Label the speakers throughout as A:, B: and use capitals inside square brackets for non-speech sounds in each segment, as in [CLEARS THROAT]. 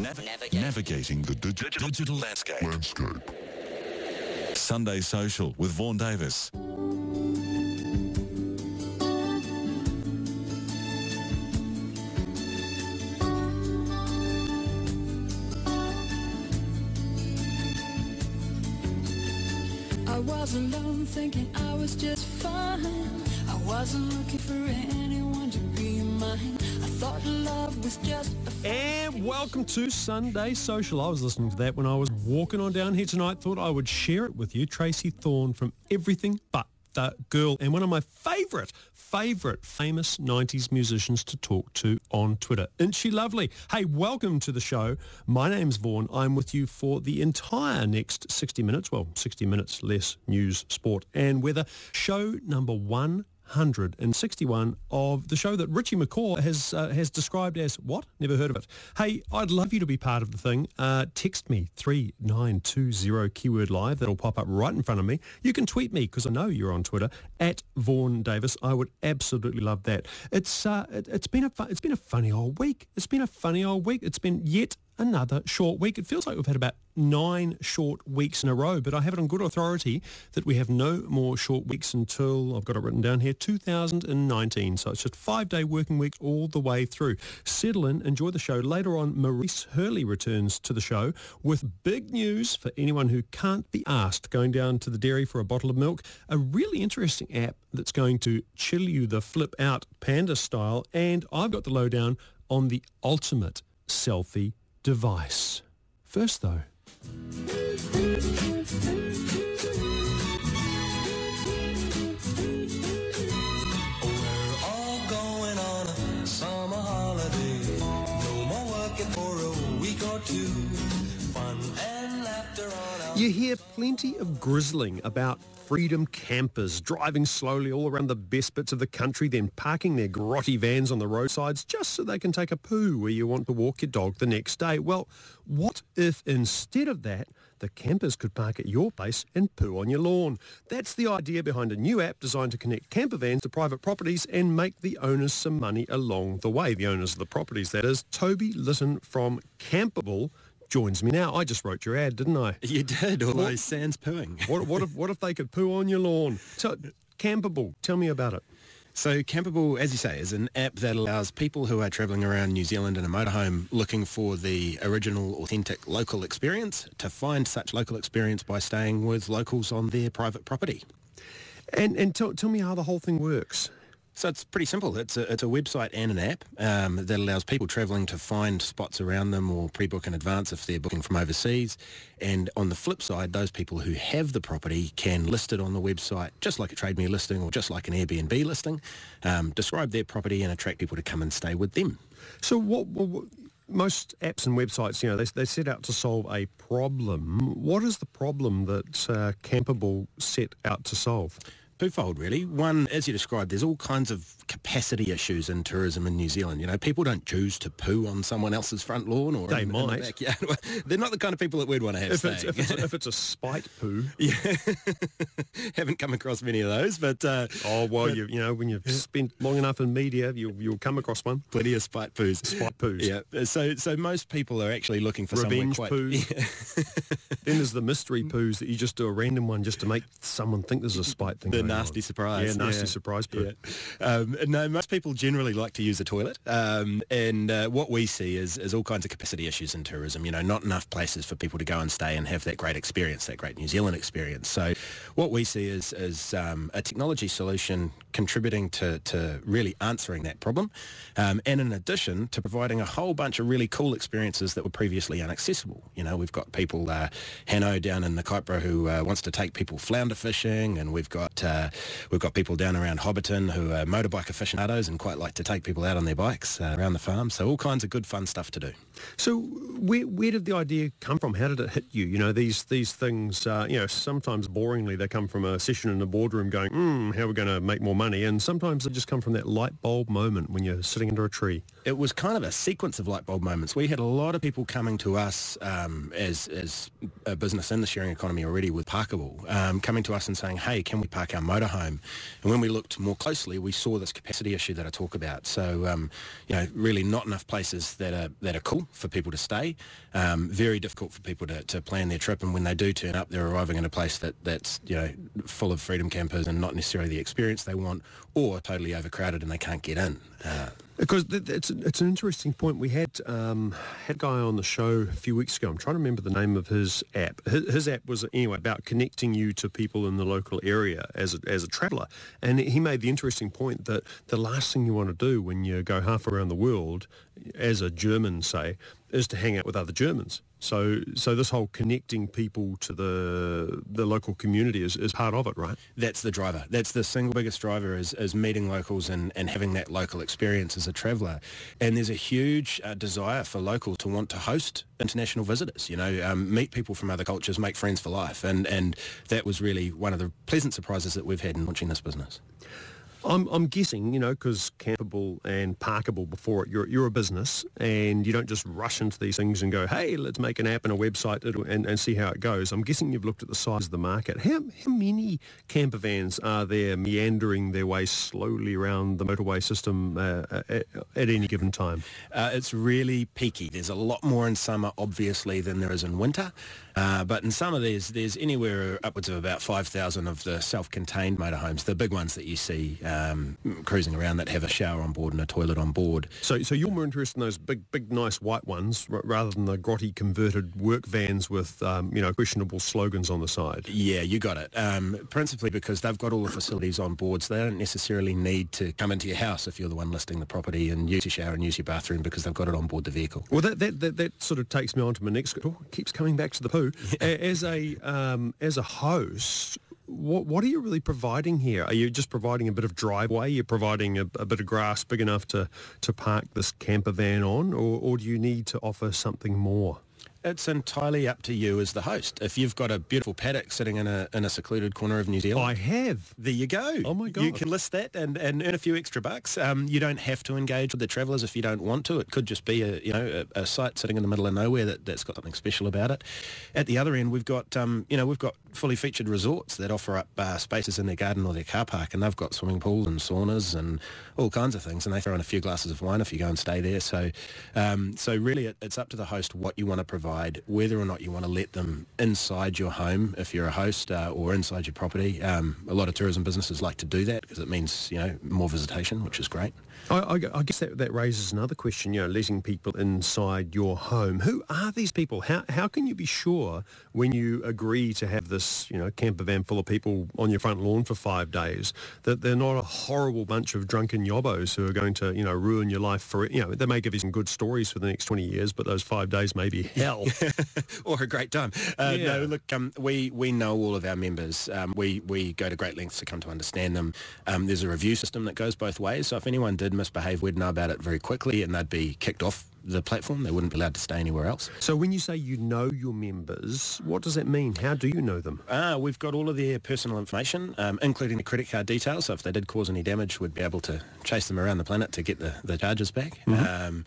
A: Nav- navigating the dig- digital landscape. landscape. Sunday Social with Vaughan Davis.
B: I was alone thinking I was just fine. I wasn't looking for anyone to be mine. I thought love was just a
C: And welcome to Sunday Social. I was listening to that when I was walking on down here tonight. Thought I would share it with you. Tracey Thorn from Everything But the Girl and one of my favourite, favourite famous 90s musicians to talk to on Twitter. Isn't she lovely? Hey, welcome to the show. My name's Vaughan. I'm with you for the entire next 60 minutes. Well, 60 minutes less news, sport and weather. Show number one 161 of the show that Richie McCaw has uh, has described as what? Never heard of it. Hey, I'd love you to be part of the thing. Uh, text me 3920 keyword live. That'll pop up right in front of me. You can tweet me because I know you're on Twitter at Vaughan Davis. I would absolutely love that. It's uh, it, it's been a it's been a funny old week. It's been a funny old week. It's been yet another short week. It feels like we've had about nine short weeks in a row, but I have it on good authority that we have no more short weeks until, I've got it written down here, 2019. So it's just five-day working weeks all the way through. Settle in, enjoy the show. Later on, Maurice Hurley returns to the show with big news for anyone who can't be asked going down to the dairy for a bottle of milk. A really interesting app that's going to chill you the flip out panda style. And I've got the lowdown on the ultimate selfie device. First though, you hear plenty of grizzling about freedom campers driving slowly all around the best bits of the country, then parking their grotty vans on the roadsides just so they can take a poo where you want to walk your dog the next day. Well, what if instead of that, the campers could park at your place and poo on your lawn? That's the idea behind a new app designed to connect camper vans to private properties and make the owners some money along the way. The owners of the properties, that is. Toby Litton from Campable joins me now. I just wrote your ad, didn't I?
D: You did, although sans pooing.
C: What, what if what if they could poo on your lawn? Tell, campable. Tell me about it.
D: So Campable, as you say, is an app that allows people who are travelling around New Zealand in a motorhome looking for the original, authentic local experience to find such local experience by staying with locals on their private property.
C: And and tell, tell me how the whole thing works.
D: So it's pretty simple. It's a, it's a website and an app um, that allows people travelling to find spots around them or pre-book in advance if they're booking from overseas. And on the flip side, those people who have the property can list it on the website just like a Trade Me listing or just like an Airbnb listing, um, describe their property and attract people to come and stay with them.
C: So what, what, what most apps and websites, you know, they, they set out to solve a problem. What is the problem that uh, Campable set out to solve?
D: Twofold really. One, as you described, there's all kinds of capacity issues in tourism in New Zealand. You know, people don't choose to poo on someone else's front lawn or
C: They
D: in, in the
C: might.
D: backyard. [LAUGHS] They're not the kind of people that we'd want to have
C: If it's, if, it's, if it's a [LAUGHS] spite poo,
D: yeah, [LAUGHS] haven't come across many of those, but uh,
C: oh well, you you know when you've spent long enough in media, you'll you'll come across one.
D: plenty of spite poos.
C: Spite poos.
D: Yeah, so so most people are actually looking for
C: Revenge
D: quite.
C: poos. then there's the mystery poos that you just do a random one just to make someone think there's a spite thing.
D: The nasty surprise.
C: Yeah, nasty surprise poo.
D: Yeah. Um, no, most people generally like to use a toilet. Um, and uh, what we see is, is all kinds of capacity issues in tourism. You know, not enough places for people to go and stay and have that great experience, that great New Zealand experience. So what we see is, is um, a technology solution contributing to, to really answering that problem. Um, and in addition to providing a whole bunch of really cool experiences that were previously inaccessible. You know, we've got people, uh, Hanno down in the Kaipara who uh, wants to take people flounder fishing and we've got, uh, we've got people down around Hobbiton who are motorbike aficionados and quite like to take people out on their bikes uh, around the farm. So all kinds of good fun stuff to do.
C: So where where did the idea come from? How did it hit you? You know, these these things, uh, you know, sometimes boringly they come from a session in a boardroom going, hmm, how are we going to make more money? And sometimes they just come from that light bulb moment when you're sitting under a tree.
D: it was kind of a sequence of light bulb moments. We had a lot of people coming to us um, as as a business in the sharing economy already with Parkable, um, coming to us and saying, "Hey, can we park our motorhome. And when we looked more closely, we saw this capacity issue that I talk about. So, um, you know, really not enough places that are that are cool for people to stay. Um, very difficult for people to, to plan their trip, and when they do turn up, they're arriving in a place that that's you know full of freedom campers and not necessarily the experience they want, or totally overcrowded and they can't get in. Uh,
C: Because it's it's an interesting point. We had um, had a guy on the show a few weeks ago. I'm trying to remember the name of his app. His, his app was anyway about connecting you to people in the local area as a, as a traveller. And he made the interesting point that the last thing you want to do when you go half around the world, as a German say, is to hang out with other Germans. So so this whole connecting people to the the local community is, is part of it, right?
D: that's the driver. That's the single biggest driver is, is meeting locals and, and having that local experience as a traveller. And there's a huge uh, desire for locals to want to host international visitors, you know, um, meet people from other cultures, make friends for life. And, and that was really one of the pleasant surprises that we've had in launching this business.
C: I'm, I'm guessing, you know, because campable and parkable before it, you're, you're a business and you don't just rush into these things and go, hey, let's make an app and a website and, and see how it goes. I'm guessing you've looked at the size of the market. How, how many camper vans are there meandering their way slowly around the motorway system uh, at, at any given time?
D: Uh, it's really peaky. There's a lot more in summer, obviously, than there is in winter. Uh, but in summer, there's there's anywhere upwards of about 5,000 of the self-contained motorhomes, the big ones that you see um, cruising around that have a shower on board and a toilet on board.
C: So, so you're more interested in those big, big, nice white ones r- rather than the grotty converted work vans with, um, you know, questionable slogans on the side.
D: Yeah, you got it. Um, principally because they've got all the facilities on board, so they don't necessarily need to come into your house if you're the one listing the property and use your shower and use your bathroom because they've got it on board the vehicle.
C: Well, that, that, that, that sort of takes me on to my next. Oh, it keeps coming back to the poo. As a um, as a host, what what are you really providing here? Are you just providing a bit of driveway? You're providing a, a bit of grass big enough to, to park this camper van on, or, or do you need to offer something more?
D: It's entirely up to you as the host. If you've got a beautiful paddock sitting in a in a secluded corner of New Zealand,
C: I have.
D: There you go.
C: Oh my God.
D: You can list that and, and earn a few extra bucks. Um, you don't have to engage with the travellers if you don't want to. It could just be a you know a, a site sitting in the middle of nowhere that, that's got something special about it. At the other end, we've got um, you know we've got fully featured resorts that offer up uh, spaces in their garden or their car park, and they've got swimming pools and saunas and all kinds of things, and they throw in a few glasses of wine if you go and stay there. So um, so really, it, it's up to the host what you want to provide, whether or not you want to let them inside your home if you're a host uh, or inside your property. Um, a lot of tourism businesses like to do that because it means you know more visitation, which is great.
C: I, I, I guess that, that raises another question, you know, letting people inside your home. Who are these people? How, how can you be sure when you agree to have this, you know, camper van full of people on your front lawn for five days that they're not a horrible bunch of drunken yobbos who are going to, you know, ruin your life for, you know, they may give you some good stories for the next 20 years, but those five days may be hell. [LAUGHS]
D: or a great time. Uh,
C: Yeah.
D: No, look, um, we we know all of our members. Um, we we go to great lengths to come to understand them. Um, there's a review system that goes both ways. So if anyone did misbehave, we'd know about it very quickly, and they'd be kicked off the platform. They wouldn't be allowed to stay anywhere else.
C: so when you say you know your members, what does that mean? How do you know them?
D: Ah, we've got all of their personal information, um, including the credit card details. So if they did cause any damage, we'd be able to chase them around the planet to get the, the charges back. Um,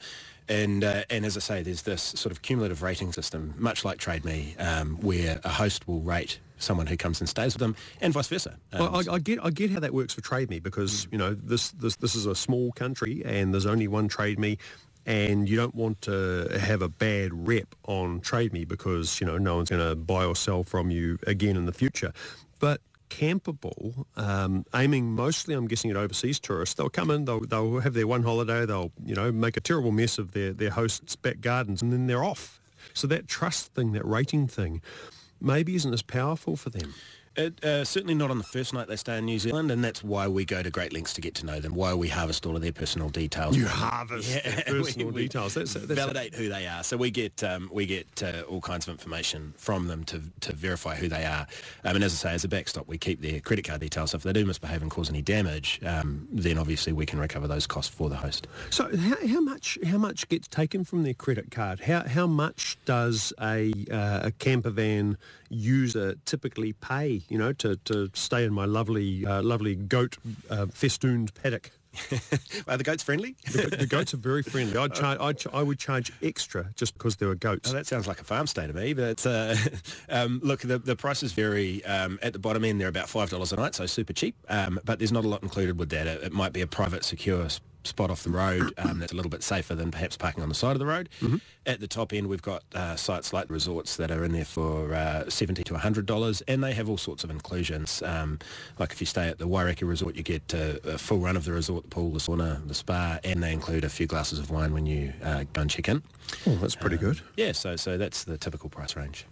D: and uh, and as I say, there's this sort of cumulative rating system, much like TradeMe, um, where a host will rate someone who comes and stays with them, and vice versa. Um,
C: Well, I, I get I get how that works for Trade Me because you know this this this is a small country and there's only one Trade Me, and you don't want to have a bad rep on Trade Me because you know no one's going to buy or sell from you again in the future, but. Campable, um, aiming mostly, I'm guessing, at overseas tourists. They'll come in, they'll, they'll have their one holiday, they'll, you know, make a terrible mess of their, their host's back gardens, and then they're off. So that trust thing, that rating thing, maybe isn't as powerful for them.
D: It, uh, certainly not on the first night they stay in New Zealand, and that's why we go to great lengths to get to know them, why we harvest all of their personal details.
C: You harvest their [LAUGHS] personal
D: we- we
C: details. That's, that's
D: validate who they are. So we get um, we get uh, all kinds of information from them to, to verify who they are. Um, and as I say, as a backstop, we keep their credit card details. So if they do misbehave and cause any damage, um, then obviously we can recover those costs for the host.
C: So how, how much how much gets taken from their credit card? How how much does a uh, a camper van user typically pay? You know, to, to stay in my lovely uh, lovely goat uh, festooned paddock. [LAUGHS]
D: Are the goats friendly?
C: The, the goats are very [LAUGHS] friendly. I'd char- I'd ch- I would charge extra just because there were goats.
D: Oh, that sounds like a farm stay to me. But uh, [LAUGHS] um, look, the, the prices vary. Um, at the bottom end, they're about five dollars a night, so super cheap. Um, but there's not a lot included with that. It, it might be a private, secure spot off the road um, that's a little bit safer than perhaps parking on the side of the road. At the top end, we've got uh, sites like resorts that are in there for uh, seventy to hundred dollars, and they have all sorts of inclusions. Um, like if you stay at the Wairakei Resort, you get uh, a full run of the resort, the pool, the sauna, the spa, and they include a few glasses of wine when you uh, go and check in.
C: Oh, that's pretty good.
D: Yeah, so so that's the typical price range.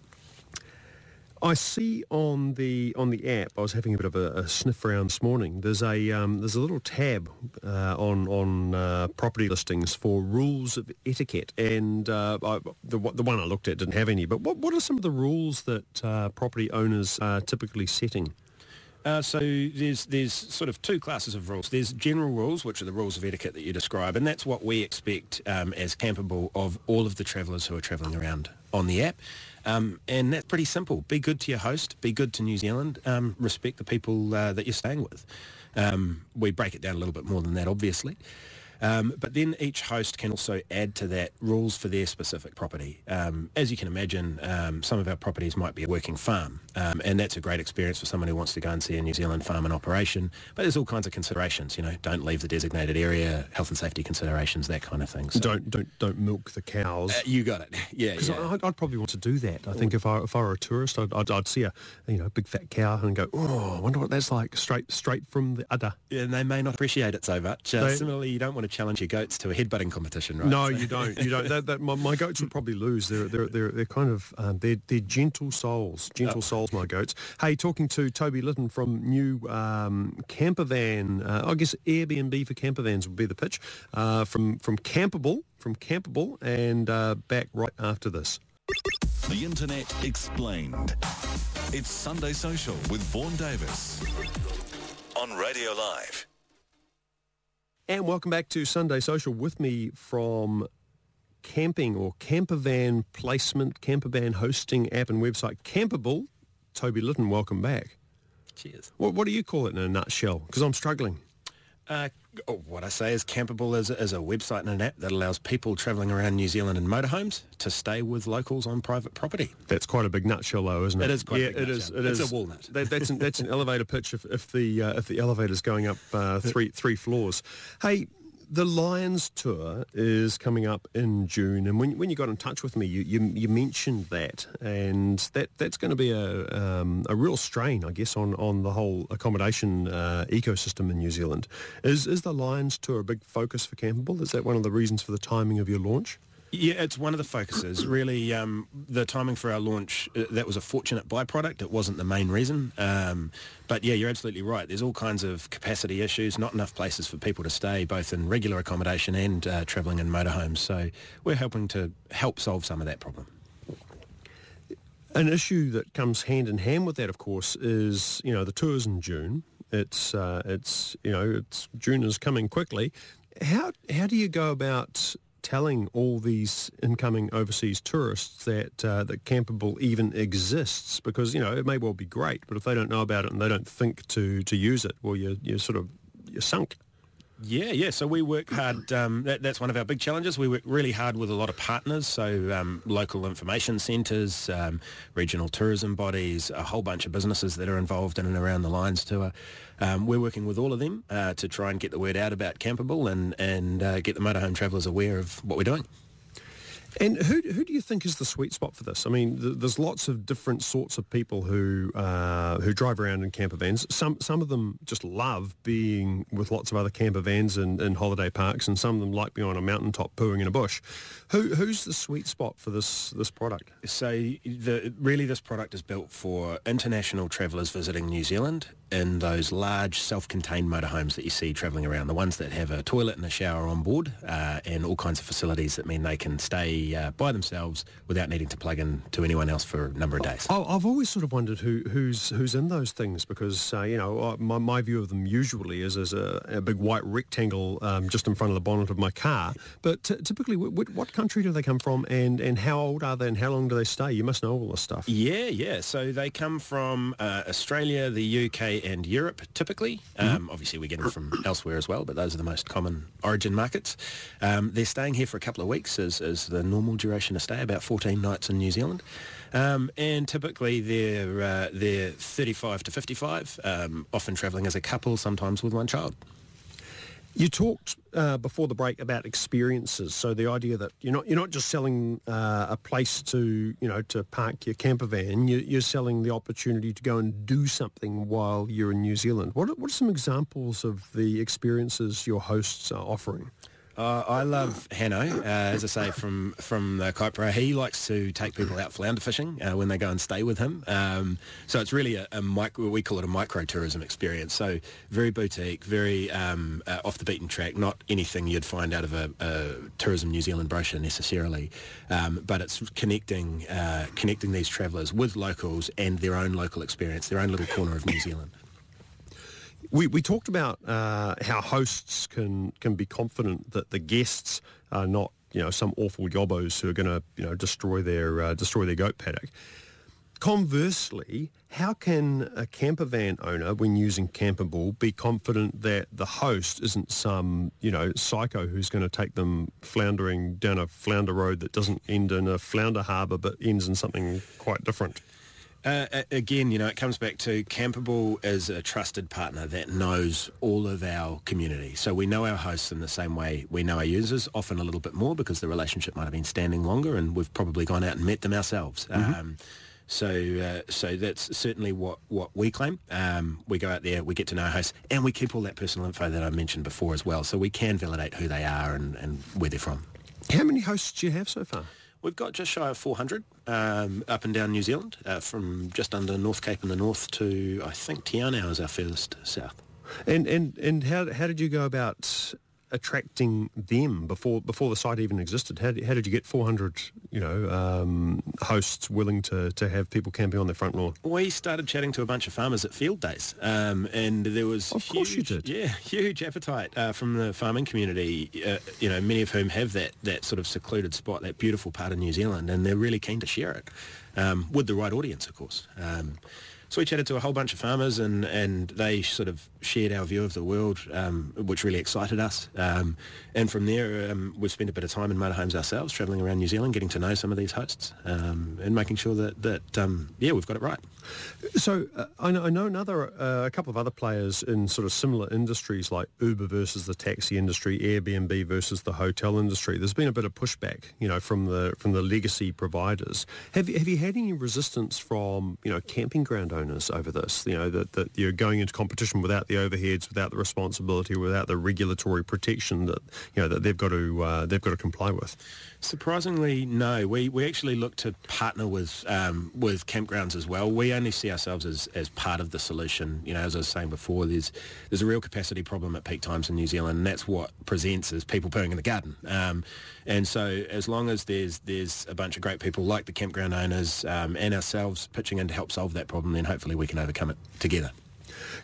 C: I see on the on the app. I was having a bit of a, a sniff around this morning. There's a um, there's a little tab uh, on on uh, property listings for rules of etiquette, and uh, I, the the one I looked at didn't have any. But what what are some of the rules that uh, property owners are typically setting?
D: Uh, so there's there's sort of two classes of rules. There's general rules, which are the rules of etiquette that you describe, and that's what we expect um, as Campable of all of the travellers who are travelling around on the app. Um, and that's pretty simple. Be good to your host. Be good to New Zealand. Um, respect the people uh, that you're staying with. Um, we break it down a little bit more than that, obviously. Um, but then each host can also add to that rules for their specific property. Um, as you can imagine, um, some of our properties might be a working farm, um, and that's a great experience for someone who wants to go and see a New Zealand farm in operation. But there's all kinds of considerations, you know, don't leave the designated area, health and safety considerations, that kind of thing. So,
C: Don't don't don't milk the cows.
D: uh, you got it. [LAUGHS] Yeah,
C: Because
D: yeah.
C: I'd, I'd probably want to do that. I think if I if I were a tourist, I'd, I'd, I'd see a you know big fat cow and go, oh, I wonder what that's like straight straight from the udder.
D: Yeah, and they may not appreciate it so much. Uh,
C: They-
D: similarly, you don't want to challenge your goats to a headbutting competition, right?
C: No,
D: So-
C: you don't. You don't. [LAUGHS] That, that, my, my goats would probably lose. They're they're they're, they're kind of um, they're they're gentle souls. Gentle souls, my goats. Hey, talking to Toby Litton from new um, camper van. Uh, I guess Airbnb for camper vans would be the pitch. Uh, from from Campable, from Campable, and uh, back right after this.
A: The Internet explained. It's Sunday Social with Vaughan Davis on Radio Live.
C: And welcome back to Sunday Social with me from camping or camper van placement, camper van hosting app and website Campable. Toby Litton, welcome back.
D: Cheers.
C: What, what do you call it in a nutshell? Because I'm struggling.
D: Uh, oh, what I say is Campable is, is a website and an app that allows people travelling around New Zealand in motorhomes to stay with locals on private property.
C: That's quite a big nutshell, though, isn't it?
D: It is quite a big
C: it is.
D: nutshell.
C: It
D: It's
C: is.
D: a walnut.
C: That, that's an, that's an elevator pitch if, if the uh, if the elevator's going up uh, [LAUGHS] three three floors. Hey, the Lions tour is coming up in June, and when when you got in touch with me, you you, you mentioned that, and that that's going to be a um, a real strain, I guess, on on the whole accommodation uh, ecosystem in New Zealand. Is is the Lions tour a big focus for Campable? Is that one of the reasons for the timing of your launch?
D: Yeah, it's one of the focuses. [CLEARS THROAT] Really, um, the timing for our launch, uh, that was a fortunate byproduct. It wasn't the main reason. Um, but yeah, you're absolutely right. There's all kinds of capacity issues, not enough places for people to stay, both in regular accommodation and uh, travelling in motorhomes. So we're helping to help solve some of that problem.
C: An issue that comes hand in hand with that, of course, is you know the tours in June. It's uh, it's you know it's June is coming quickly. How how do you go about telling all these incoming overseas tourists that uh, that Campable even exists? Because you know it may well be great, but if they don't know about it and they don't think to to use it, well, you're you're sort of you're sunk.
D: Yeah, yeah. So we work hard. Um, that, that's one of our big challenges. We work really hard with a lot of partners, so um, local information centres, um, regional tourism bodies, a whole bunch of businesses that are involved in and around the Lions Tour. Um, we're working with all of them uh, to try and get the word out about Campable and, and uh, get the motorhome travellers aware of what we're doing.
C: And who, who do you think is the sweet spot for this? I mean, th- there's lots of different sorts of people who uh, who drive around in camper vans. Some some of them just love being with lots of other camper vans in, in holiday parks, and some of them like being on a mountaintop pooing in a bush. Who who's the sweet spot for this this product?
D: So the, really this product is built for international travellers visiting New Zealand in those large self-contained motorhomes that you see travelling around, the ones that have a toilet and a shower on board uh, and all kinds of facilities that mean they can stay be uh, by themselves without needing to plug in to anyone else for a number of days.
C: I- I've always sort of wondered who, who's who's in those things because uh, you know my, my view of them usually is as a, a big white rectangle um, just in front of the bonnet of my car. But t- typically, w- w- what country do they come from, and, and how old are they, and how long do they stay? You must know all this stuff.
D: Yeah, yeah. So they come from uh, Australia, the UK, and Europe. Typically, um, obviously we get them from elsewhere as well, but those are the most common origin markets. Um, they're staying here for a couple of weeks, as, as the normal duration of stay, about 14 nights in New Zealand. Um, and typically they're uh, they're 35 to 55, um, often travelling as a couple, sometimes with one child.
C: You talked uh, before the break about experiences. So the idea that you're not you're not just selling uh, a place to you know to park your camper van. You, you're selling the opportunity to go and do something while you're in New Zealand. What are, what are some examples of the experiences your hosts are offering?
D: Uh, I love Hanno, uh, as I say, from from the Kaipara. He likes to take people out flounder fishing uh, when they go and stay with him. Um, so it's really a, a micro, we call it a micro tourism experience. So very boutique, very um, uh, off the beaten track, not anything you'd find out of a, a Tourism New Zealand brochure necessarily. Um, but it's connecting uh, connecting these travellers with locals and their own local experience, their own little corner of New Zealand.
C: We, we talked about uh, how hosts can, can be confident that the guests are not you know some awful yobbos who are going to you know destroy their uh, destroy their goat paddock. Conversely, how can a camper van owner, when using Campable, be confident that the host isn't some, you know, psycho who's going to take them floundering down a flounder road that doesn't end in a flounder harbour but ends in something quite different?
D: Uh, again, you know, it comes back to Campable is a trusted partner that knows all of our community. So we know our hosts in the same way we know our users, often a little bit more because the relationship might have been standing longer and we've probably gone out and met them ourselves. Um, so, uh, so that's certainly what, what we claim. Um, we go out there, we get to know our hosts, and we keep all that personal info that I mentioned before as well. So we can validate who they are and, and where they're from.
C: How many hosts do you have so far?
D: We've got just shy of 400 um, up and down New Zealand, uh, from just under North Cape in the north to, I think, Te is our furthest south.
C: And and and how how did you go about attracting them before before the site even existed? How did, how did you get 400 you know um, hosts willing to, to have people camping on their front lawn?
D: We started chatting to a bunch of farmers at field days, um, and there was
C: Of course you
D: huge,
C: did.
D: yeah, huge appetite uh, from the farming community. Uh, you know, many of whom have that that sort of secluded spot, that beautiful part of New Zealand, and they're really keen to share it um, with the right audience, of course. Um, so we chatted to a whole bunch of farmers, and, and they sort of shared our view of the world, um, which really excited us. Um, and from there, um, we've spent a bit of time in motorhomes ourselves, travelling around New Zealand, getting to know some of these hosts, um, and making sure that that um, yeah, we've got it right.
C: So uh, I, know, I know another uh, a couple of other players in sort of similar industries like Uber versus the taxi industry, Airbnb versus the hotel industry. There's been a bit of pushback, you know, from the from the legacy providers. Have you, have you had any resistance from you know camping ground owners over this? You know that, that you're going into competition without the overheads, without the responsibility, without the regulatory protection that you know that they've got to uh, they've got to comply with.
D: Surprisingly, no. We, we actually look to partner with um, with campgrounds as well. We only see ourselves as, as part of the solution. You know, as I was saying before, there's there's a real capacity problem at peak times in New Zealand, and that's what presents as people pooing in the garden. Um, and so, as long as there's there's a bunch of great people like the campground owners um, and ourselves pitching in to help solve that problem, then hopefully we can overcome it together.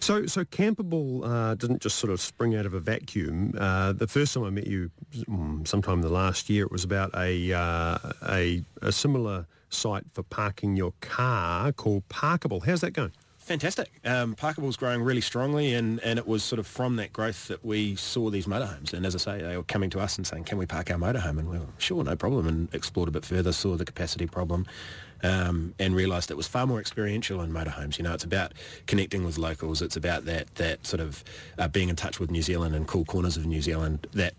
C: So, so Campable uh, didn't just sort of spring out of a vacuum. Uh, the first time I met you, mm, sometime in the last year, it was about a, uh, a a similar site for parking your car called Parkable. How's that going?
D: Fantastic. Um, Parkable's growing really strongly, and, and it was sort of from that growth that we saw these motorhomes. And as I say, they were coming to us and saying, "Can we park our motorhome?" And we were sure, no problem. And explored a bit further, saw the capacity problem, um, and realised it was far more experiential in motorhomes. You know, it's about connecting with locals. It's about that that sort of uh, being in touch with New Zealand and cool corners of New Zealand that.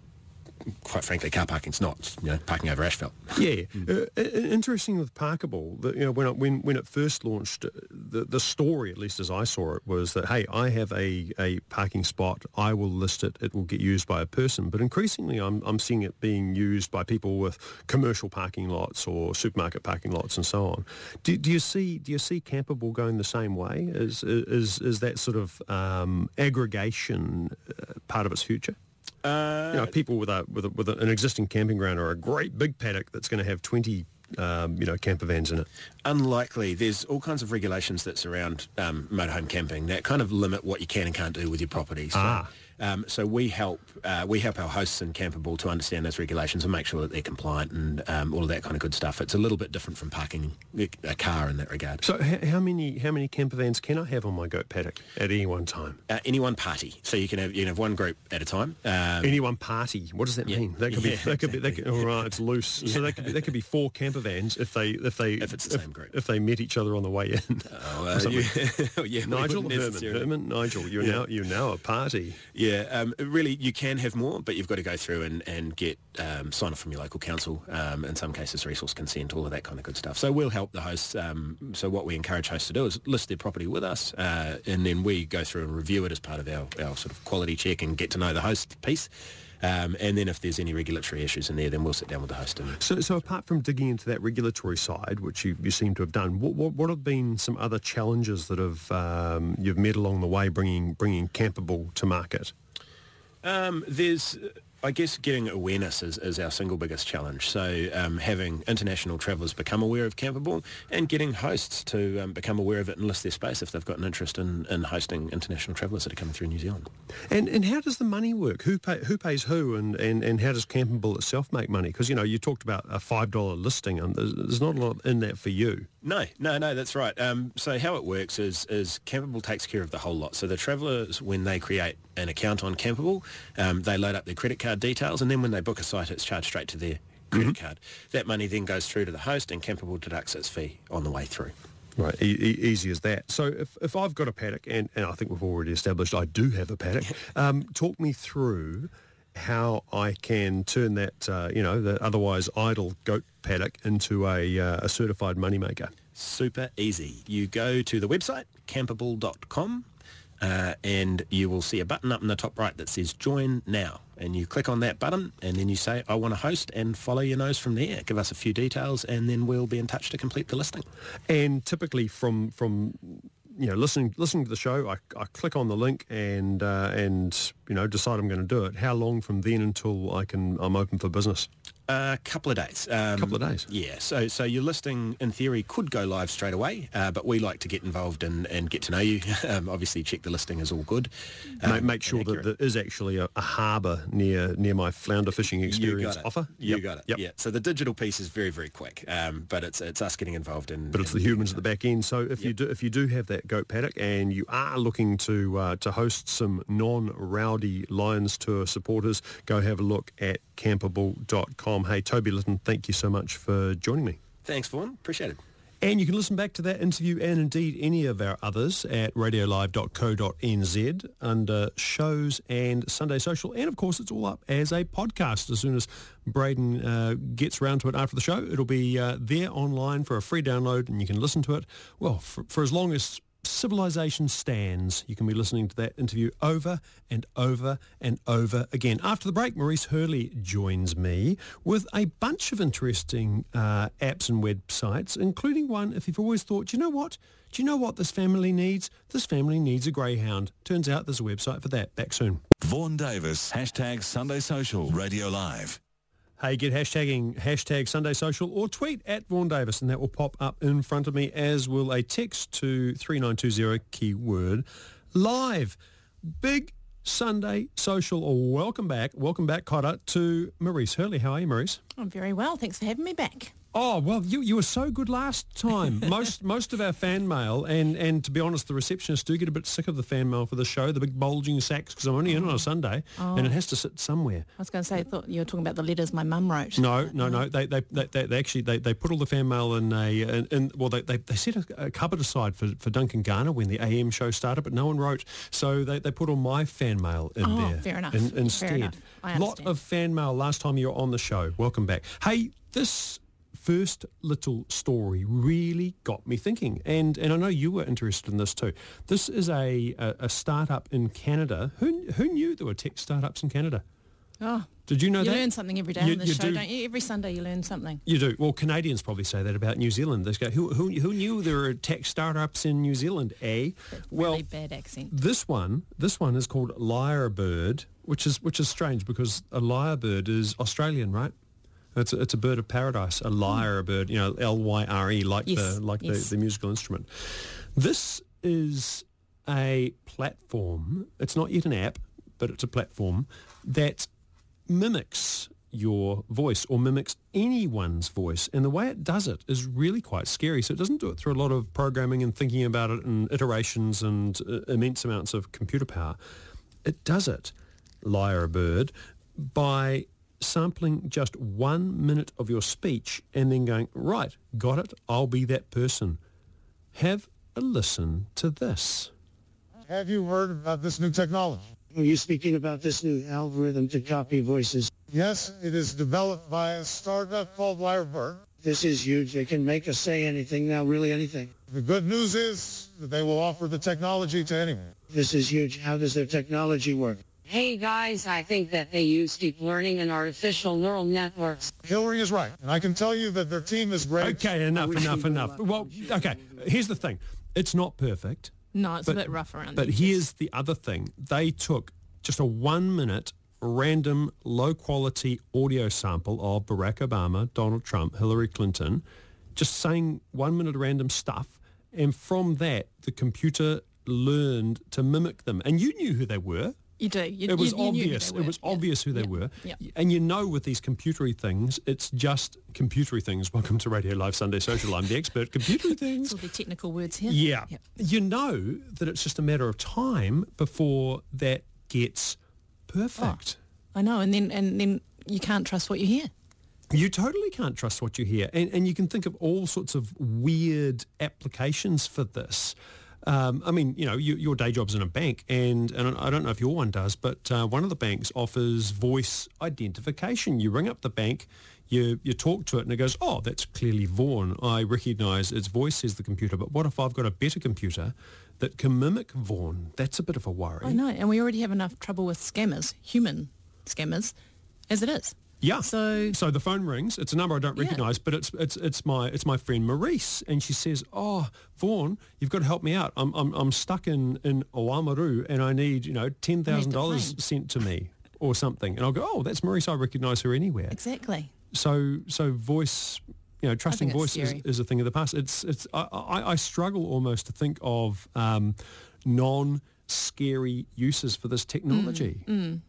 D: Quite frankly, car parking's not. You know, parking over asphalt.
C: Yeah, uh, i- i- interesting with Parkable. That you know when it, when when it first launched, uh, the the story, at least as I saw it, was that hey, I have a, a parking spot. I will list it. It will get used by a person. But increasingly, I'm I'm seeing it being used by people with commercial parking lots or supermarket parking lots and so on. Do, do you see do you see Campable going the same way? Is is is that sort of um, aggregation uh, part of its future?
D: Uh,
C: you know, people with a with a, with an existing camping ground or a great big paddock that's going to have twenty. Um, you know, camper vans in it.
D: unlikely. There's all kinds of regulations that surround um, motorhome camping that kind of limit what you can and can't do with your property. So,
C: Ah.
D: Um, so we help uh, we help our hosts in Campable to understand those regulations and make sure that they're compliant and um, all of that kind of good stuff. It's a little bit different from parking a car in that regard.
C: So, h- how many how many camper vans can I have on my goat paddock at any one time?
D: Uh, any one party, so you can have you can have one group at a time. Um,
C: Any one party. What does that
D: Yeah.
C: mean? That could be. [LAUGHS] That could be. That could, all right, it's loose. So that could be. That could be four camper vans if they if they
D: If it's the same group.
C: if they met each other on the way in.
D: oh, uh, [LAUGHS] you- [LAUGHS] yeah,
C: Nigel Herman, Herman, Nigel, you're
D: Yeah.
C: now you're now a party.
D: Yeah, um, really, you can have more, but you've got to go through and, and get um, sign off from your local council. Um, in some cases, resource consent, all of that kind of good stuff. So we'll help the hosts. Um, so what we encourage hosts to do is list their property with us, uh, and then we go through and review it as part of our, our sort of quality check and get to know the host piece. Um, and then if there's any regulatory issues in there, then we'll sit down with the host and
C: So, so apart from digging into that regulatory side, which you, you seem to have done, what, what, what have been some other challenges that have um, you've met along the way bringing bringing Campable to market?
D: Um, there's, I guess, getting awareness is, is our single biggest challenge. So um, having international travellers become aware of Campable and getting hosts to um, become aware of it and list their space if they've got an interest in, in hosting international travellers that are coming through New Zealand.
C: And and how does the money work? Who pay, who pays who, and, and, and how does Campable itself make money? Because you know you talked about a five dollar listing, and there's, there's not a lot in that for you.
D: No, no, no, that's right. Um, so how it works is, is Campable takes care of the whole lot. So the travellers, when they create an account on Campable, um, they load up their credit card details, and then when they book a site, it's charged straight to their credit card. That money then goes through to the host, and Campable deducts its fee on the way through.
C: Right, e- e- easy as that. So if, if I've got a paddock, and, and I think we've already established I do have a paddock, [LAUGHS] um, talk me through how I can turn that, uh, you know, the otherwise idle goat paddock into a, uh, a certified moneymaker.
D: Super easy. You go to the website, campable.com, uh, and you will see a button up in the top right that says Join Now. And you click on that button, and then you say, I want to host, and follow your nose from there. Give us a few details, and then we'll be in touch to complete the listing.
C: And typically from from you know listening listening to the show, I, I click on the link and uh, and you know decide I'm going to do it. How long from then until I can I'm open for business?
D: A couple of days. Um,
C: Couple of days.
D: Yeah. So so your listing, in theory, could go live straight away, uh, but we like to get involved and, and get to know you. [LAUGHS] um, obviously, check the listing is all good.
C: make,
D: um,
C: make sure that there is actually a, a harbour near near my flounder fishing experience
D: you
C: offer.
D: You
C: Yep,
D: got it.
C: Yep.
D: Yeah. So the digital piece is very very quick, um, but it's it's us getting involved in.
C: But it's the humans at the back end. So if you do if you do have that goat paddock and you are looking to uh, to host some non-rowdy Lions Tour supporters, go have a look at campable.com. Hey, Toby Litton, thank you so much for joining me.
D: Thanks, Vaughan. Appreciate it.
C: And you can listen back to that interview and indeed any of our others at radiolive.co.nz under shows and Sunday Social. And of course, it's all up as a podcast. As soon as Braden uh, gets round to it after the show, it'll be uh, there online for a free download and you can listen to it, well, for, for as long as civilization stands. You can be listening to that interview over and over and over again. After the break, Maurice Hurley joins me with a bunch of interesting uh, apps and websites, including one if you've always thought, "Do you know what? Do you know what this family needs? This family needs a greyhound. Turns out there's a website for that. Back soon.
A: Vaughan Davis, hashtag Sunday Social, Radio Live.
C: Hey, get hashtagging hashtag Sunday Social or tweet at Vaughan Davis and that will pop up in front of me as will a text to 3920 keyword live. Big Sunday Social or welcome back, welcome back Kotter to Maurice Hurley. How are you Maurice?
E: I'm very well. Thanks for having me back.
C: Oh well, you you were so good last time. [LAUGHS] most most of our fan mail, and and to be honest, the receptionists do get a bit sick of the fan mail for the show, the big bulging sacks, because I'm only in on a oh. Sunday, and it oh. has to sit somewhere.
E: I was going to say, I thought you were talking about the letters my mum wrote.
C: No, no, no. Mm. They they, they, they, they actually they, they put all the fan mail in a in, in well they, they, they set a, a cupboard aside for, for Duncan Garner when the AM show started, but no one wrote, so they, they put all my fan mail in
E: Oh,
C: there.
E: fair enough.
C: in-
E: Fair
C: instead,
E: enough. I
C: lot of fan mail last time you were on the show. Welcome back. Hey, this first little story really got me thinking, and and I know you were interested in this too. This is a a, a startup in Canada. Who who knew there were tech startups in Canada?
E: Oh,
C: Did you know
E: you
C: that?
E: learn something every day
C: You-
E: on this
C: you
E: show,
C: do-
E: not you? Every Sunday you learn something.
C: You do. Well, Canadians probably say that about New Zealand. They go, who, who, who knew there were tech startups in New Zealand, eh? Well,
E: really bad accent.
C: this one, this one is called Lyrebird, which is which is strange because a lyrebird is Australian, right? It's a, it's a bird of paradise, a lyre a bird, you know, L Y R E, like
E: Yes,
C: the like
E: yes.
C: the, the musical instrument. This is a platform. It's not yet an app, but it's a platform that mimics your voice or mimics anyone's voice. And the way it does it is really quite scary. So it doesn't do it through a lot of programming and thinking about it and iterations and uh, immense amounts of computer power. It does it, lyre a bird, by sampling just one minute of your speech and then going, right, got it, I'll be that person. Have a listen to this.
F: Have you heard about this new technology?
G: Are you speaking about this new algorithm to copy voices?
F: Yes, it is developed by a startup called Lyrebird.
G: This is huge. They can make us say anything now, really anything.
F: The good news is that they will offer the technology to anyone.
G: This is huge. How does their technology work?
H: Hey guys, I think that they use deep learning and artificial neural networks.
F: Hillary is right, and I can tell you that their team is great.
C: Okay, enough, enough, enough. Well, okay, here's the thing. It's not perfect.
E: No, it's
C: But-
E: a bit rough around
C: But
E: the
C: here's the other thing. They took just a one minute random low quality audio sample of Barack Obama, Donald Trump, Hillary Clinton, just saying one minute random stuff. And from that, the computer learned to mimic them. And you knew who they were.
E: You do. You,
C: It was
E: you-
C: obvious. It was
E: Yeah.
C: obvious who they
E: Yeah.
C: were.
E: Yeah.
C: And you know with these computery things, it's just computery things. [LAUGHS] Welcome to Radio Live Sunday Social. I'm the expert. Computery [LAUGHS] things.
E: All the technical words here.
C: Yeah.
E: Yep.
C: You know that it's just a matter of time before that gets perfect.
E: Oh, I know, and then and then you can't trust what you hear.
C: You totally can't trust what you hear. And, and you can think of all sorts of weird applications for this. Um, I mean, you know, you, your day job's in a bank, and, and I don't know if your one does, but uh, one of the banks offers voice identification. You ring up the bank, you, you talk to it, and it goes, oh, that's clearly Vaughan. I recognise its voice, says the computer. But what if I've got a better computer that can mimic Vaughan? That's a bit of a worry.
E: I know, and we already have enough trouble with scammers, human scammers, as it is.
C: Yeah.
E: So-
C: so the phone rings. It's a number I don't
E: Yeah.
C: recognise, but it's it's it's my it's my friend Maurice, and she says, "Oh, Vaughan, you've got to help me out. I'm I'm I'm stuck in in Oamaru, and I need you know ten thousand dollars sent to me or something." And I'll go, "Oh, that's Maurice. I recognise her anywhere."
E: Exactly.
C: So so voice, you know, trusting voice is, is a thing of the past. It's it's I, I, I struggle almost to think of um, non scary uses for this technology.
E: Mm,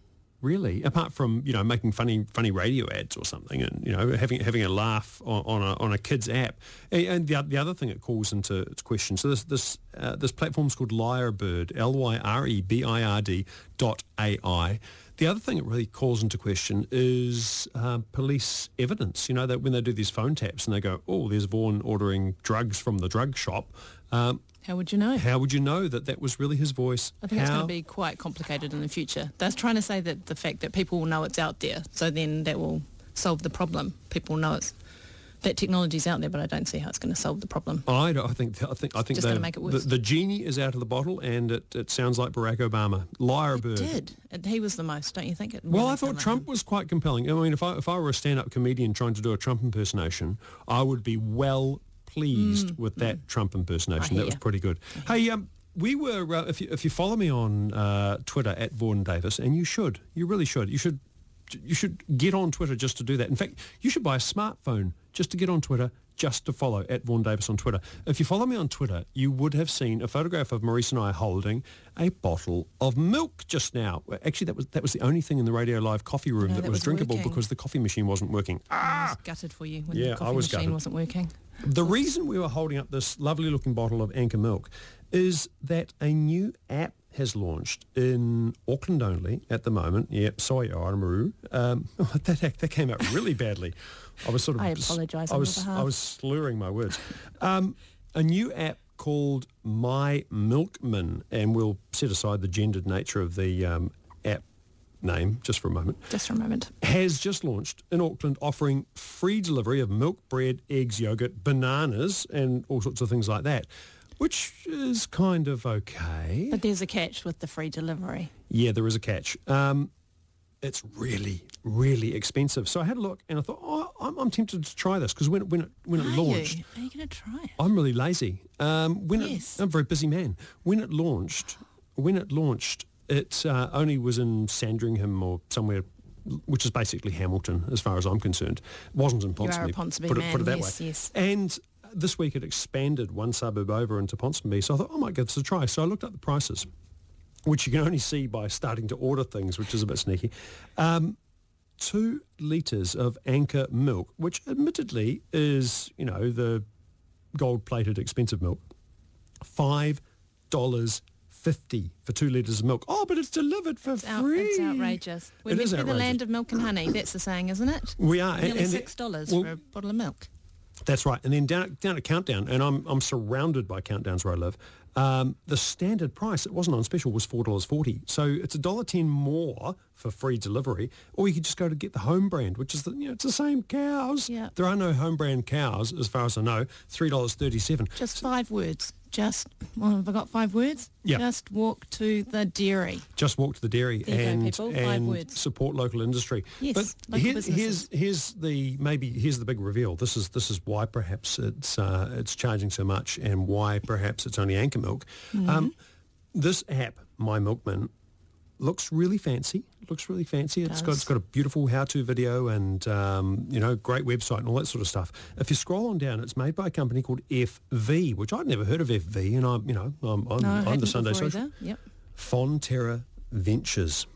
C: Really, apart from you know making funny funny radio ads or something, and you know having having a laugh on, on a on a kid's app, and, the, the other thing it calls into question. So this this uh, this platform's called Lyrebird, L Y R E B I R D dot A I. The other thing it really calls into question is uh, police evidence. You know that when they do these phone taps and they go, oh, there's Vaughan ordering drugs from the drug shop. Um,
E: How would you know?
C: how would you know that that was really his voice?
E: I think it's going to be quite complicated in the future. They're trying to say that the fact that people will know it's out there, so then that will solve the problem. People know it's that technology's out there, but I don't see how it's going to solve the problem.
C: I, don't- I think I think I think
E: Just gonna
C: they've-
E: make it
C: the,
E: worse.
C: the genie is out of the bottle, and it, it sounds like Barack Obama, liar bird.
E: Did it, he was the most? Don't you think? It
C: Well, I thought
E: sounded like
C: Trump was quite compelling. I mean, if I if I were a stand-up comedian trying to do a Trump impersonation, I would be well pleased with that Trump impersonation.
E: Mm,
C: That was pretty good. Hey, um, we were uh, if you if you follow me on uh, Twitter at Vaughan Davis, and you should, you really should, you should. You should get on Twitter just to do that. In fact, you should buy a smartphone just to get on Twitter, just to follow at Vaughan Davis on Twitter. If you follow me on Twitter, you would have seen a photograph of Maurice and I holding a bottle of milk just now. Actually, that was that was the only thing in the Radio Live coffee room
E: No,
C: that,
E: that
C: was,
E: was
C: drinkable
E: working.
C: because the coffee machine wasn't working.
E: I was gutted for you when
C: Yeah,
E: the coffee
C: was
E: machine
C: gutted.
E: wasn't working.
C: The reason we were holding up this lovely looking bottle of Anchor milk is that a new app has launched in Auckland only at the moment. Yep, sorry, Aramaru. Um, [LAUGHS] that, that came out really badly. I was sort of
E: I apologise
C: I was I was slurring my words. Um, a new app called My Milkman, and we'll set aside the gendered nature of the um, name just for a moment
E: Just for a moment.
C: has just launched in Auckland offering free delivery of milk, bread, eggs, yogurt, bananas and all sorts of things like that, which is kind of okay.
E: But there's a catch with the free delivery.
C: Yeah, there is a catch. Um, it's really, really expensive. So I had a look and I thought, oh, I'm, I'm tempted to try this because when, it- when it, when it
E: Are
C: launched,
E: you? Are you going to try it?
C: I'm really lazy. Um, when
E: Yes.
C: it, I'm a very busy man. When it launched, when it launched, It uh, only was in Sandringham or somewhere, which is basically Hamilton, as far as I'm concerned. It wasn't in
E: You are a
C: Ponsonby.
E: Ponsonby
C: put, it,
E: man,
C: put it that
E: yes,
C: way.
E: yes.
C: And this week it expanded one suburb over into Ponsonby, so I thought I might give this a try. So I looked up the prices, which you can only see by starting to order things, which is a bit sneaky. Um, two litres of Anchor milk, which admittedly is, you know, the gold-plated expensive milk, five dollars fifty for two litres of milk. Oh, but it's delivered for
E: It's, out,
C: free.
E: it's outrageous. We're
C: It is
E: be the land of milk and honey. That's the saying, isn't it?
C: We are, and-
E: Nearly
C: and-
E: six dollars
C: well-
E: for a bottle of milk.
C: That's right. And then down, down at Countdown, and I'm, I'm surrounded by Countdowns where I live, um, the standard price, it wasn't on special, was $4.40. So it's $1.10 more for free delivery, or you could just go to get the home brand, which is, the, you know, it's the same cows.
E: Yeah.
C: There are no home brand cows, as far as I know, $3.37.
E: Just five words. Just, well, have I got five words?
C: Yeah.
E: Just walk to the dairy.
C: Just walk to the dairy
E: you go,
C: and.
E: Five
C: and
E: words.
C: support local industry.
E: Yes,
C: but
E: local
C: here- here's here's the maybe here's the big reveal. This is this is why perhaps it's uh, it's charging so much and why perhaps it's only anchor milk.
E: Mm-hmm.
C: Um, this app, My Milkman, looks really fancy. Looks really fancy. It's got it's got a beautiful how-to video and um, you know great website and all that sort of stuff. If you scroll on down, it's made by a company called FV, which I'd never heard of FV, and I'm you know I'm, I'm,
E: No,
C: I'm the Sunday social.
E: either. Yep.
C: Fonterra Ventures.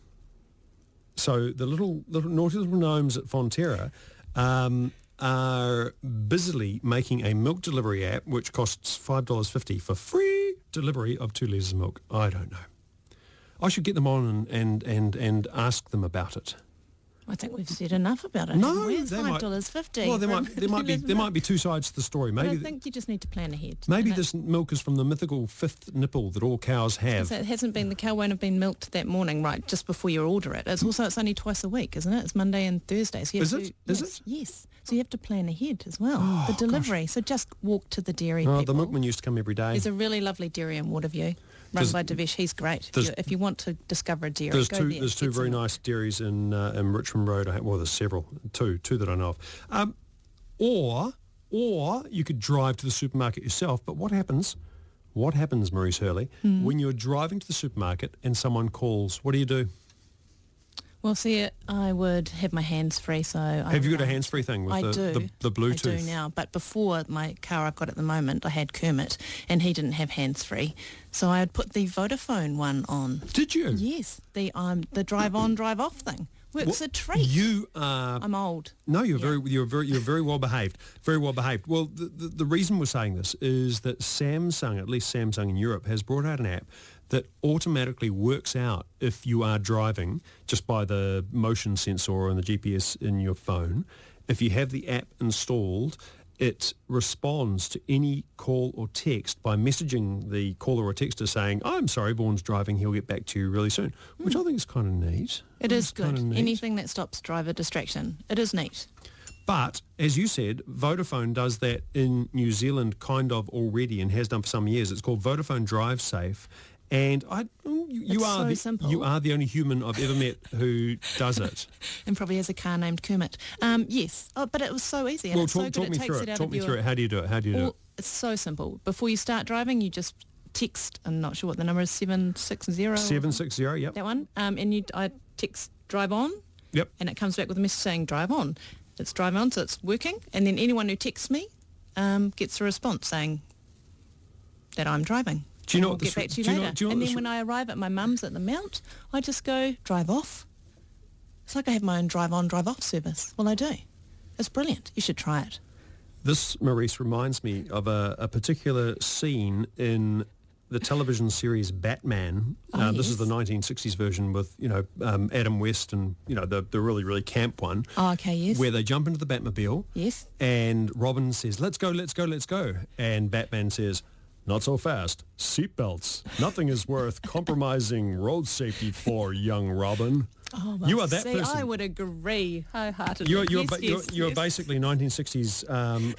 C: So the little little naughty little gnomes at Fonterra um, are busily making a milk delivery app which costs five dollars fifty for free delivery of two litres of milk. I don't know. I should get them on and, and, and, and ask them about it.
E: I think we've said enough about it.
C: No,
E: it's five dollars fifty.
C: Well, there might there might be [LAUGHS] there might be two sides to the story.
E: But I
C: Maybe
E: think you just need to plan ahead.
C: maybe this milk is from the mythical fifth nipple that all cows have.
E: So it hasn't been the cow won't have been milked that morning, right? Just before you order it. It's also it's only twice a week, isn't it? It's Monday and Thursday. So you have
C: Is
E: to,
C: it? Is
E: yes,
C: it?
E: Yes. So you have to plan ahead as well.
C: Oh,
E: the delivery. So just walk to the dairy.
C: Oh, the milkman used to come every day.
E: There's a really lovely dairy in Waterview, run by Devesh. He's great. If you, if you want to discover a dairy,
C: There's
E: go
C: two.
E: there.
C: There's two very
E: some-
C: nice dairies in uh, in Richmond Road. I- Well, there's several. Two, two that I know of. Um, or or you could drive to the supermarket yourself. But what happens? What happens, Maurice Hurley,
E: Hmm.
C: when you're driving to the supermarket and someone calls? What do you do?
E: Well, see, I would have my hands free. So I
C: Have you got a
E: um,
C: hands-free thing with
E: I
C: the,
E: do.
C: the the Bluetooth?
E: I do now, but before my car I've got at the moment, I had Kermit, and he didn't have hands free, so I had put the Vodafone one on.
C: Did you?
E: Yes, the um the drive on, drive off thing works
C: Well,
E: a treat.
C: You are
E: I'm old.
C: No, you're
E: Yeah.
C: very, you're very, you're very well behaved. Very well behaved. Well, the, the, the reason we're saying this is that Samsung, at least Samsung in Europe, has brought out an app that automatically works out if you are driving just by the motion sensor and the GPS in your phone. If you have the app installed, it responds to any call or text by messaging the caller or texter saying, I'm sorry, Vaughan's driving, he'll get back to you really soon, which hmm. I think is kind of neat.
E: It is good.
C: neat.
E: Anything that stops driver distraction. It is neat.
C: But as you said, Vodafone does that in New Zealand kind of already and has done for some years. It's called Vodafone Drive Safe. And I, you, you are
E: so
C: the,
E: simple.
C: you are the only human I've ever met who does it. [LAUGHS]
E: And probably has a car named Kermit. Um, yes, oh, but it was so easy.
C: Well,
E: it's
C: talk,
E: so
C: talk me through
E: it
C: it. Talk me
E: your
C: through it. How do you do it? How do you do
E: Well,
C: it?
E: it's so simple. Before you start driving, you just text. I'm not sure what the number is. Seven six zero.
C: Seven six zero. Yep.
E: That one. Um, and you, I text drive on,
C: Yep.
E: and it comes back with a message saying drive on. It's drive on, so it's working. And then anyone who texts me um, gets a response saying that I'm driving.
C: Do you know what
E: we'll get back to you
C: do you know-
E: later.
C: you know
E: and then when I arrive at my mum's at the Mount, I just go drive off. It's like I have my own drive on, drive off service. Well, I do. It's brilliant. You should try it.
C: This, Maurice, reminds me of a, a particular scene in the television series Batman.
E: Oh,
C: uh, This is the 1960s version with, you know, um, Adam West and, you know, the, the really, really camp one.
E: Oh, okay, yes.
C: Where they jump into the Batmobile.
E: Yes.
C: And Robin says, let's go, let's go, let's go. And Batman says, not so fast. Seatbelts. Nothing is worth compromising road safety for, young Robin.
E: Oh,
C: you are that
E: see,
C: person.
E: I would agree wholeheartedly.
C: You're you're,
E: yes,
C: ba- you're,
E: yes,
C: you're
E: yes.
C: basically 1960s um,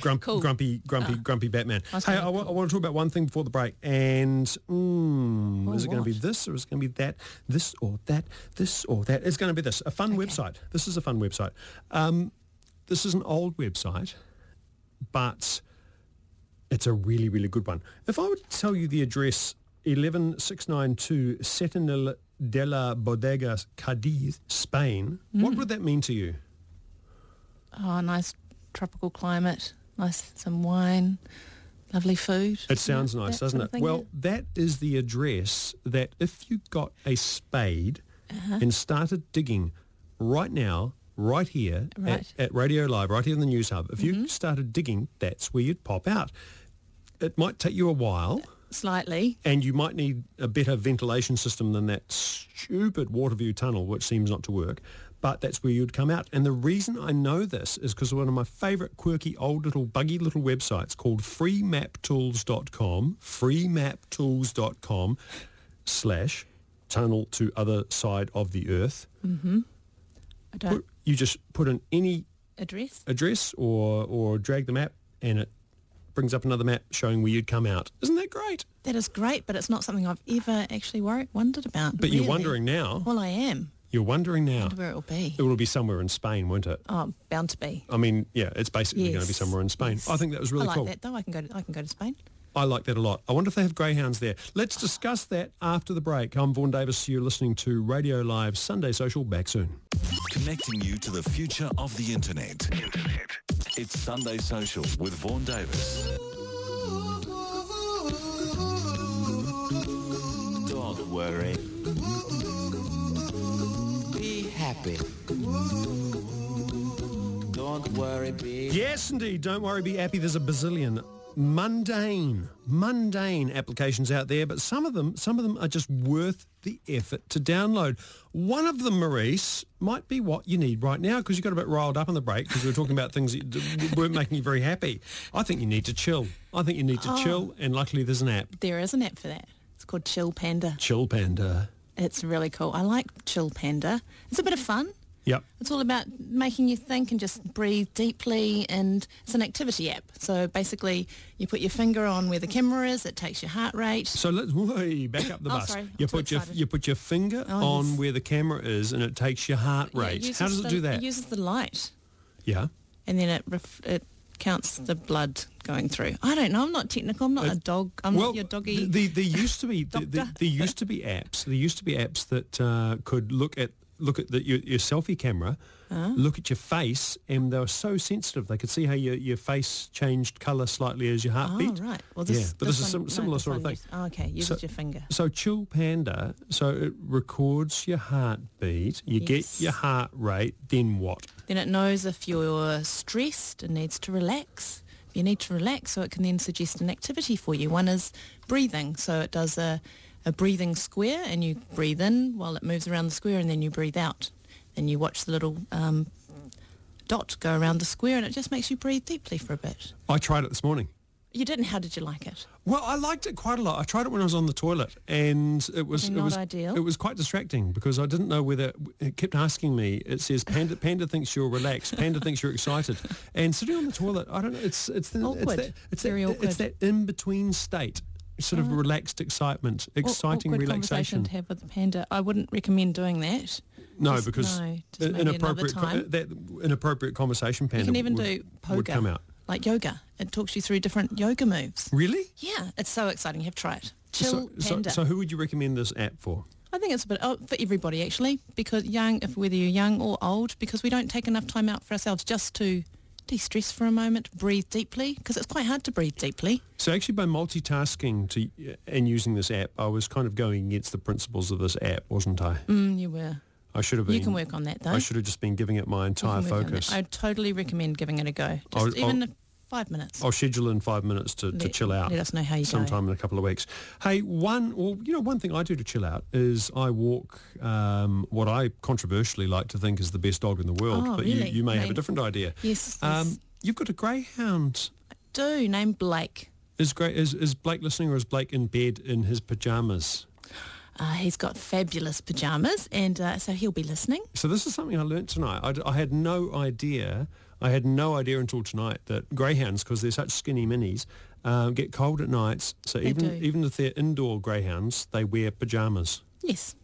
C: grump,
E: Cool.
C: grumpy grumpy grumpy Batman.
E: I
C: Hey,
E: gonna
C: I want to talk about one thing before the break. And mm,
E: Oh,
C: is it going to be this or is it going to be that? This or that? This or that? It's going to be this. A fun website. This is a fun website. Um, this is an old website, but it's a really really good one. If I were to tell you the address 11692 Sentinel de la Bodega Cadiz, Spain. What would that mean to you?
E: Oh, nice tropical climate, nice some wine, lovely food.
C: It sounds
E: Yeah,
C: nice, doesn't it?
E: thing,
C: well,
E: yeah.
C: that is the address that if you got a spade
E: Uh-huh.
C: and started digging right now, right here
E: Right.
C: At, at Radio Live, right here in the News Hub, if
E: Mm-hmm.
C: you started digging, that's where you'd pop out. It might take you a while
E: slightly.
C: and you might need a better ventilation system than that stupid Waterview tunnel, which seems not to work. But that's where you'd come out. And the reason I know this is because one of my favourite quirky old little buggy little websites called freemaptools.com, freemaptools.com slash tunnel to other side of the earth. Mm-hmm.
E: I don't
C: Put, you just put in any
E: address.
C: address or, or drag the map and it brings up another map showing where you'd come out. Isn't that great?
E: That is great, but it's not something I've ever actually worried, wondered about.
C: But you're wondering now.
E: Well, I am.
C: You're wondering now.
E: Where it will be.
C: It will be somewhere in Spain, won't it?
E: Oh, bound to be.
C: I mean, yeah, it's basically going to be somewhere in Spain.
E: yes.
C: I think that was really
E: I like
C: cool.
E: that though. I can go. To, I can go to Spain.
C: I like that a lot. I wonder if they have greyhounds there. Let's discuss that after the break. I'm Vaughan Davis. You're listening to Radio Live Sunday Social. Back soon.
A: Connecting you to the future of the internet. Internet. It's Sunday Social with Vaughan Davis.
I: Don't worry. Be happy. Don't worry, be
C: Yes, indeed. Don't worry, be happy. There's a bazillion mundane, mundane applications out there, but some of them, some of them are just worth the effort to download. One of them, Maurice, might be what you need right now because you got a bit riled up on the break because we were talking about things that weren't making you very happy. I think you need to chill. I think you need to oh. chill, and luckily there's an app,
E: There is an app for that. It's called Chill Panda.
C: Chill Panda.
E: It's really cool. I like Chill Panda. It's a bit of fun.
C: Yep.
E: It's all about making you think and just breathe deeply and it's an activity app. So basically you put your finger on where the camera is, it takes your heart rate.
C: So let's way back up the
E: Oh,
C: bus.
E: sorry.
C: You put your
E: excited.
C: you put your finger
E: Oh,
C: on
E: yes.
C: where the camera is, and it takes your heart rate.
E: uses
C: How does it do that?
E: It uses the light
C: yeah.
E: and then it ref- it counts the blood going through. I don't know. I'm not technical. I'm not a dog. I'm
C: well,
E: not your doggy.
C: The, the, there used to be the, the, there used to be apps. There used to be apps that uh, could look at look at the, your, your selfie camera, look at your face, and they were so sensitive. They could see how your, your face changed colour slightly as your heart
E: Oh,
C: beat.
E: right. Well, this,
C: yeah, but this, is
E: one-
C: sim-
E: no,
C: similar
E: this
C: sort of thing.
E: Oh, okay. Use
C: So-
E: your finger.
C: So Chill Panda, so it records your heartbeat, you
E: Yes.
C: get your heart rate, then what?
E: Then it knows if you're stressed and needs to relax. You need to relax, so it can then suggest an activity for you. One is breathing, so it does a, a breathing square, and you breathe in while it moves around the square, and then you breathe out. Then you watch the little um, dot go around the square, and it just makes you breathe deeply for a bit.
C: I tried it this morning.
E: You didn't. How did you like it?
C: Well, I liked it quite a lot. I tried it when I was on the toilet, and it was
E: Probably
C: it
E: not
C: was
E: ideal.
C: it was quite distracting because I didn't know whether it kept asking me. It says Panda Panda thinks you're relaxed. Panda thinks you're excited, and sitting on the toilet, I don't know. It's it's the, it's that it's that,
E: awkward.
C: it's that in between state, sort of mm. relaxed excitement, exciting
E: awkward
C: relaxation.
E: to have with the panda. I wouldn't recommend doing that.
C: No,
E: Just-
C: because
E: no, just maybe another
C: inappropriate co-
E: time.
C: Uh, that inappropriate conversation. Panda
E: You can even
C: would,
E: do
C: would come out.
E: like yoga. It talks you through different yoga moves.
C: Really?
E: Yeah, it's so exciting. You have to try it. Chill
C: So, so,
E: Panda.
C: so who would you recommend this app for?
E: I think it's a bit oh, for everybody actually, because young, if whether you're young or old, because we don't take enough time out for ourselves just to de-stress for a moment, breathe deeply, because it's quite hard to breathe deeply.
C: So actually, by multitasking to and using this app, I was kind of going against the principles of this app, wasn't I?
E: Mm, you were.
C: I should have been.
E: You can work on that though.
C: I should have just been giving it my entire
E: work on that.
C: focus.
E: I totally recommend giving it a go. Just
C: I'll-
E: even
C: I'll-
E: if five minutes.
C: I'll schedule in five minutes to, to chill out.
E: let us know how you go.
C: sometime in a couple of weeks. Hey, one, well, you know, one thing I do to chill out is I walk um, what I controversially like to think is the best dog in the world,
E: Oh,
C: but
E: really?
C: you, you may have a different idea.
E: Yes,
C: Um,
E: yes.
C: you've got a greyhound.
E: I do named Blake.
C: Is, great, is, is Blake listening or is Blake in bed in his pajamas?
E: Uh, he's got fabulous pajamas, and uh, so he'll be listening.
C: So this is something I learnt tonight. I had no idea. I had no idea until tonight that greyhounds, because they're such skinny minis, um, get cold at nights. So
E: They
C: even
E: do.
C: even if they're indoor greyhounds, they wear pajamas,
E: Yes,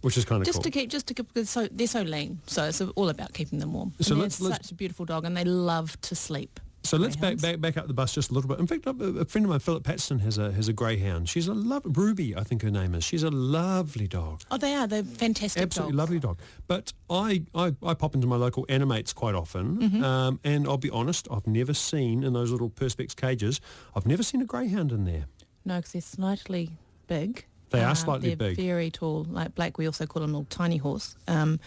C: which is kind of
E: just
C: cool.
E: to keep, just to keep, because so they're so lean, so it's all about keeping them warm.
C: So
E: and
C: let's-
E: they're
C: let's-
E: such a beautiful dog, and they love to sleep.
C: So let's back, back back up the bus just a little bit. In fact, a, friend of mine, Philip Patston, has a has a greyhound. She's a love Ruby, I think her name is. She's a lovely dog.
E: Oh, they are. They're fantastic
C: Absolutely
E: dogs.
C: lovely dog. But I, I, I pop into my local animates quite often,
E: Mm-hmm.
C: um, and I'll be honest, I've never seen in those little perspex cages, I've never seen a greyhound in there.
E: No, because they're slightly big.
C: They are
E: Um,
C: slightly
E: they're
C: big.
E: very tall. Like black. we also call them little tiny horse. Um,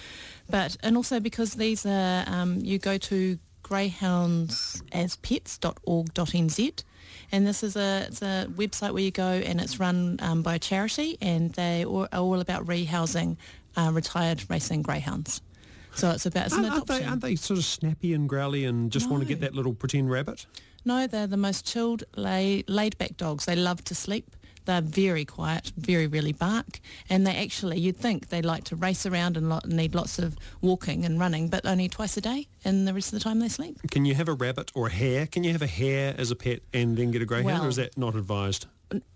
E: but and also because these are, um, you go to greyhoundsaspets.org.nz, and this is a it's a website where you go and it's run um, by a charity, and they are all about rehousing uh, retired racing greyhounds. So it's about it's an
C: Aren't, aren't
E: adoption.
C: they, aren't they sort of snappy and growly and just want to get that little pretend rabbit?
E: No, they're the most chilled, lay, laid-back dogs. They love to sleep. They're very quiet, very rarely bark, and they actually, you'd think they like to race around and lot, need lots of walking and running, but only twice a day, and the rest of the time they sleep.
C: Can you have a rabbit or a hare? Can you have a hare as a pet and then get a greyhound, or is that not advised?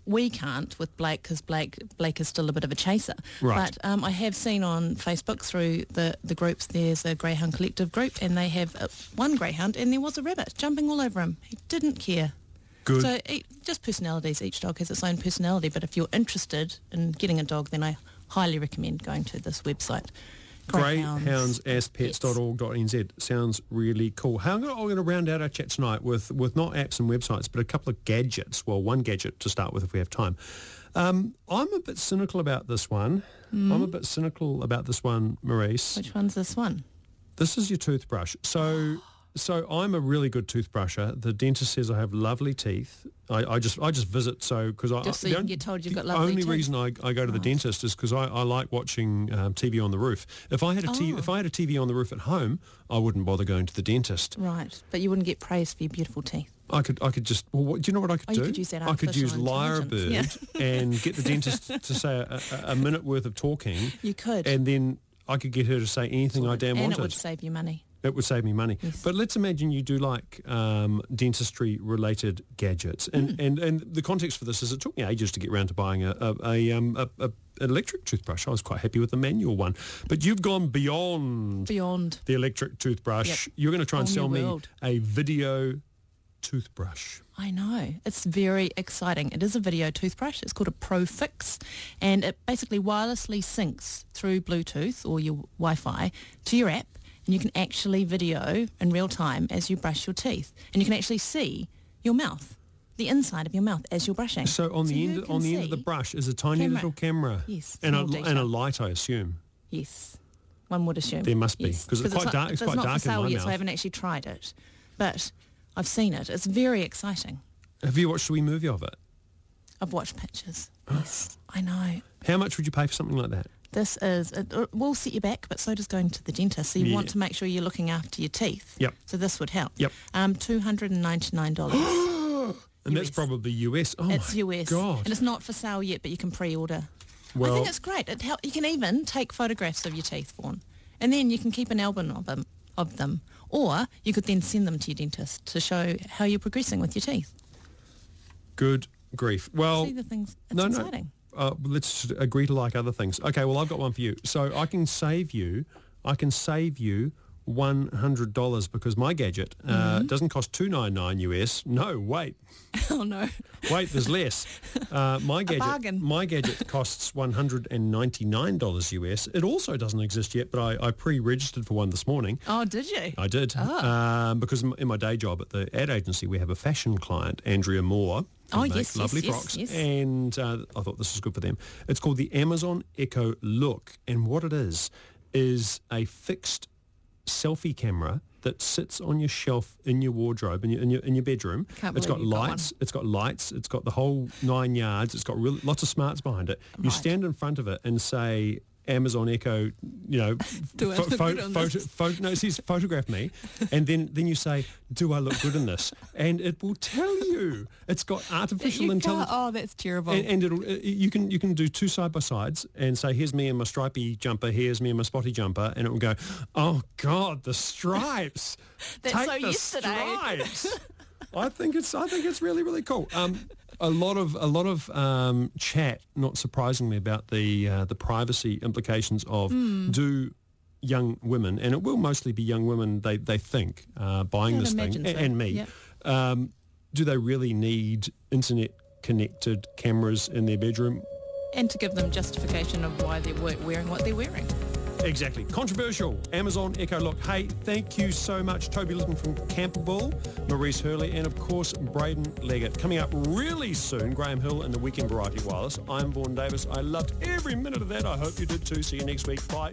E: We can't with Blake because Blake Blake is still a bit of a chaser.
C: Right.
E: But um, I have seen on Facebook through the, the groups there's a greyhound collective group and they have uh, one greyhound and there was a rabbit jumping all over him. He didn't care.
C: Good.
E: So just personalities. Each dog has its own personality. But if you're interested in getting a dog, then I highly recommend going to this website.
C: greyhoundsaspets.org.nz sounds really cool. How I'm going to round out our chat tonight with, with not apps and websites, but a couple of gadgets. Well, one gadget to start with if we have time. Um, I'm a bit cynical about this one. I'm a bit cynical about this one, Maurice.
E: Which one's this one?
C: This is your toothbrush. So, [GASPS] so I'm a really good toothbrusher. The dentist says I have lovely teeth. I, I just I just visit so because I
E: Just so you get told you've got lovely teeth.
C: The only
E: teeth.
C: reason I, I go to the dentist is because I, I like watching um, TV on the roof. If I had a T-
E: Oh.
C: if I had a TV on the roof at home, I wouldn't bother going to the dentist.
E: Right. But you wouldn't get praise for your beautiful teeth.
C: I could I could just well, what, do you know what I could
E: Oh,
C: do?
E: could use that
C: I could use Lyrebird
E: intelligence.
C: and get the dentist [LAUGHS] to say a, a, a minute worth of talking,
E: You could.
C: and then I could get her to say anything I damn
E: and
C: wanted.
E: it would save you money.
C: It would save me money.
E: Yes.
C: But let's imagine you do like um, dentistry related gadgets. And,
E: Hmm.
C: and, and the context for this is it took me ages to get around to buying a, a, a, um, a, a an electric toothbrush. I was quite happy with the manual one. But you've gone beyond
E: Beyond.
C: the electric toothbrush.
E: Yep.
C: You're going to try and sell me a video toothbrush.
E: I know. It's very exciting. It is a video toothbrush. It's called a Prophix and it basically wirelessly syncs through Bluetooth or your Wi-Fi to your app and you can actually video in real time as you brush your teeth and you can actually see your mouth, the inside of your mouth as you're brushing.
C: So on the end on the end of the brush is a tiny
E: Camera.
C: little camera.
E: Yes,
C: And a, and a light, I assume.
E: Yes, one would assume.
C: There must be,
E: Yes,
C: 'cause it's quite
E: not-
C: dark- it's quite
E: not
C: dark in my
E: yet, so. I haven't actually tried it. But I've seen it. It's very exciting.
C: Have you watched a wee movie of it?
E: I've watched pictures. Yes, I know.
C: How much would you pay for something like that?
E: This is, it will set you back, but so does going to the dentist. So you
C: Yeah.
E: want to make sure you're looking after your teeth.
C: Yep.
E: So this would help.
C: Yep.
E: Um, $299. [GASPS]
C: And that's probably US. Oh
E: it's US.
C: God.
E: And it's not for sale yet, but you can pre-order.
C: Well, I
E: think it's great. It help, you can even take photographs of your teeth, Vaughan. And then you can keep an album of them, of them. Or you could then send them to your dentist to show how you're progressing with your teeth.
C: Good grief. Well,
E: See the things. It's
C: no,
E: exciting.
C: no. Uh, let's agree to like other things. Okay, well, I've got one for you. So I can save you, I can save you $100 because my gadget uh,
E: Mm-hmm.
C: doesn't cost 299 US. No, wait. [LAUGHS]
E: Oh, no.
C: Wait, there's less. [LAUGHS] Uh, my gadget,
E: bargain.
C: my gadget costs one hundred and ninety nine dollars US. It also doesn't exist yet, but I, I pre-registered for one this morning.
E: Oh, did you?
C: I did um, because in my day job at the ad agency, we have a fashion client, Andrea Moore.
E: Oh, yes, yes,
C: lovely
E: yes,
C: frocks,
E: yes.
C: and uh, I thought this was good for them. It's called the Amazon Echo Look, and what it is is a fixed selfie camera that sits on your shelf in your wardrobe in your in your, in your bedroom.
E: Can't
C: it's got
E: you've got
C: lights. It's got lights. It's got the whole nine yards. It's got real, lots of smarts behind it. You
E: Right.
C: stand in front of it and say. Amazon Echo, you know, [LAUGHS]
E: Do I look
C: photo, photo, no, it says photograph me, and then then you say, do I look good in this? And it will tell you. It's got artificial intelligence.
E: Oh, that's terrible.
C: And, and it'll, uh, you can you can do two side by sides and say here's me in my stripy jumper, here's me in my spotty jumper, and it will go, oh God, the stripes. [LAUGHS]
E: That's
C: Take
E: so
C: the
E: yesterday."
C: stripes. [LAUGHS] I think it's I think it's really really cool. Um, a lot of a lot of um, chat, not surprisingly, about the uh, the privacy implications of
E: Hmm.
C: do young women, and it will mostly be young women. They they think uh, buying this thing,
E: so.
C: and me. Um, do they really need internet connected cameras in their bedroom?
E: And to give them justification of why they're wearing what they're wearing.
C: Exactly. Controversial. Amazon Echo Look. Hey, thank you so much, Toby Litton from Campable, Maurice Hurley, and of course, Braden Leggett. Coming up really soon, Graham Hill and the Weekend Variety Wireless. I'm Vaughan Davis. I loved every minute of that. I hope you did too. See you next week. Bye.